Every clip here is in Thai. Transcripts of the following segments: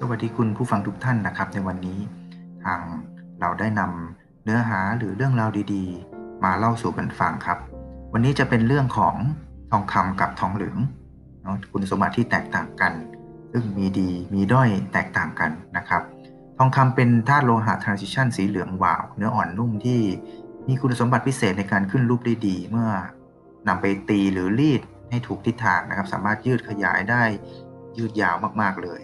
สวัสดีคุณผู้ฟังทุกท่านนะครับ ในวันนี้ทางเราได้นำเนื้อหาหรือเรื่องราวดีๆ มาเล่าสู่กันฟังครับ วันนี้จะเป็นเรื่องของทองคำกับทองเหลืองเนาะคุณสมบัติที่แตกต่างกัน ซึ่งมีดีมีด้อยแตกต่างกันนะครับ ทองคำเป็นธาตุโลหะทรานซิชันสีเหลืองวาว เนื้ออ่อนนุ่มที่มีคุณสมบัติพิเศษในการขึ้นรูปได้ดีเมื่อนำไปตีหรือรีดให้ถูกทิศทางนะครับ สามารถยืดขยายได้ยืดยาวมากๆเลย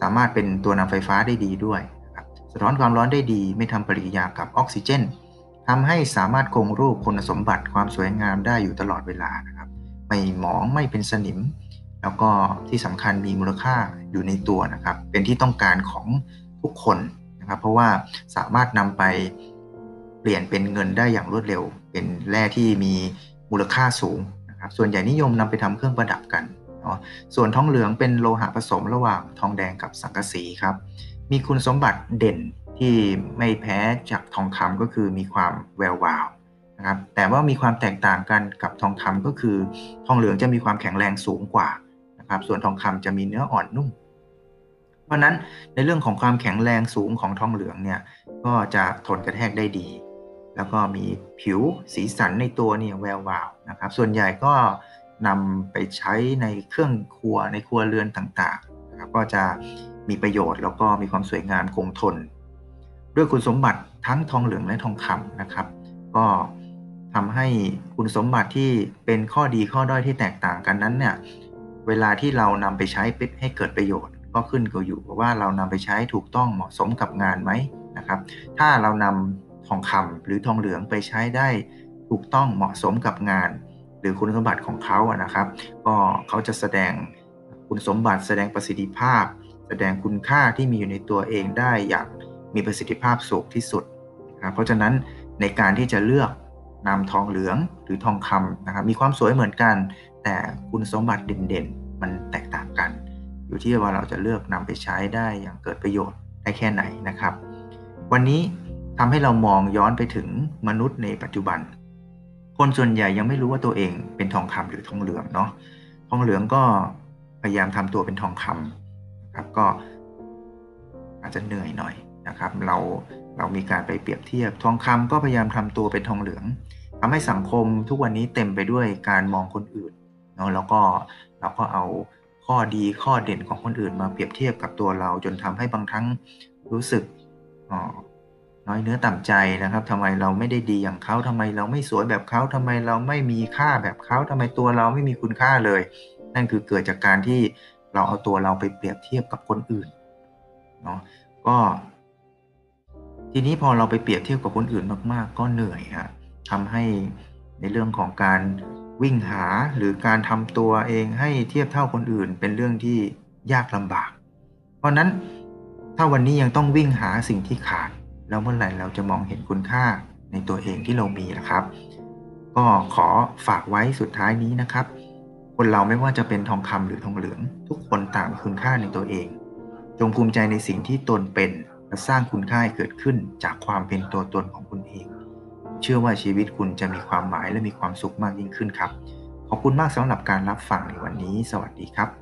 สามารถเป็นตัวนำไฟฟ้าได้ดีด้วยครับสะท้อนความร้อนได้ดี ไม่ทำปฏิกิริยากับออกซิเจนทำให้สามารถคงรูปคุณสมบัติความสวยงามได้อยู่ตลอดเวลานะครับ ไม่หมองไม่เป็นสนิม แล้วก็ที่สำคัญมีมูลค่าอยู่ในตัวนะครับ เป็นที่ต้องการของทุกคนนะครับ เพราะว่าสามารถนำไปเปลี่ยนเป็นเงินได้อย่างรวดเร็ว เป็นแร่ที่มีมูลค่าสูงนะครับ ส่วนใหญ่นิยมนำไปทำเครื่องประดับกัน ส่วนทองเหลืองเป็นโลหะผสมระหว่างทองแดงกับสังกะสีครับ มีคุณสมบัติเด่นที่ไม่แพ้จากทองคำก็คือมีความแวววาวนะครับ แต่ว่ามีความแตกต่างกันกับทองคำก็คือ ทองเหลืองจะมีความแข็งแรงสูงกว่านะครับ ส่วนทองคำจะมีเนื้ออ่อนนุ่ม เพราะนั้นในเรื่องของความแข็งแรงสูงของทองเหลืองเนี่ยก็จะทนกระแทกได้ดี แล้วก็มีผิวสีสันในตัวเนี่ยแวววาวนะครับ ส่วนใหญ่ก็ นำไปใช้ในเครื่องครัวในครัวเรือนต่างๆนะครับก็จะมีประโยชน์แล้วก็มีความสวยงามคงทน ด้วยคุณสมบัติทั้งทองเหลืองและทองคำนะครับ ก็ทำให้คุณสมบัติที่เป็นข้อดีข้อด้อยที่แตกต่างกันนั้นเนี่ยเวลาที่เรานำไปใช้ให้เกิดประโยชน์ก็ขึ้นกับอยู่ว่าเรานำไปใช้ถูกต้องเหมาะสมกับงานไหมนะครับ ถ้าเรานำทองคำหรือทองเหลืองไปใช้ได้ถูกต้องเหมาะสมกับงาน หรือคุณสมบัติของเขาอะนะครับ ก็เขาจะแสดงคุณสมบัติแสดงประสิทธิภาพ แสดงคุณค่าที่มีอยู่ในตัวเองได้อย่างมีประสิทธิภาพสูงที่สุดนะเพราะฉะนั้นในการที่จะเลือกนำทองเหลืองหรือทองคำนะครับ มีความสวยเหมือนกัน แต่คุณสมบัติเด่นๆ มันแตกต่างกัน อยู่ที่ว่าเราจะเลือกนำไปใช้ได้อย่างเกิดประโยชน์ได้แค่ไหนนะครับ วันนี้ทำให้เรามองย้อนไปถึงมนุษย์ในปัจจุบัน คนส่วนใหญ่ยังไม่รู้ว่าตัวเองเป็นทองคำหรือทองเหลืองเนาะทองเหลืองก็พยายามทำตัวเป็นทองคำนะครับก็อาจจะเหนื่อยหน่อยนะครับ เราเรามีการไปเปรียบเทียบ ทองคำก็พยายามทำตัวเป็นทองเหลืองทำให้สังคมทุกวันนี้เต็มไปด้วยการมองคนอื่นเนาะแล้วก็เราก็เอาข้อดีข้อเด่นของคนอื่นมาเปรียบเทียบกับตัวเราจนทำให้บางครั้งรู้สึก น้อยเนื้อต่ำใจนะครับทำไมเราไม่ได้ดีอย่างเขาทำไมเราไม่สวยแบบเขาทำไมเราไม่มีค่าแบบเขาทำไมตัวเราไม่มีคุณค่าเลย นั่นคือเกิดจากการที่เราเอาตัวเราไปเปรียบเทียบกับคนอื่นเนาะก็ ทีนี้พอเราไปเปรียบเทียบกับคนอื่นมาก ๆ ก็เหนื่อยฮะทำให้ในเรื่องของการวิ่งหาหรือการทำตัวเองให้เทียบเท่าคนอื่น เป็นเรื่องที่ยากลำบาก เพราะนั้นถ้าวันนี้ยังต้องวิ่งหาสิ่งที่ขาด แล้วเมื่อไหร่เราจะมองเห็นคุณค่าในตัวเองที่เรามีนะครับ ก็ขอฝากไว้สุดท้ายนี้นะครับ คนเราไม่ว่าจะเป็นทองคำหรือทองเหลือง ทุกคนต่างคุณค่าในตัวเอง จงภูมิใจในสิ่งที่ตนเป็นและสร้างคุณค่าให้เกิดขึ้นจากความเป็นตัวตนของคุณเอง เชื่อว่าชีวิตคุณจะมีความหมายและมีความสุขมากยิ่งขึ้นครับ ขอบคุณมากสำหรับการรับฟังในวันนี้ สวัสดีครับ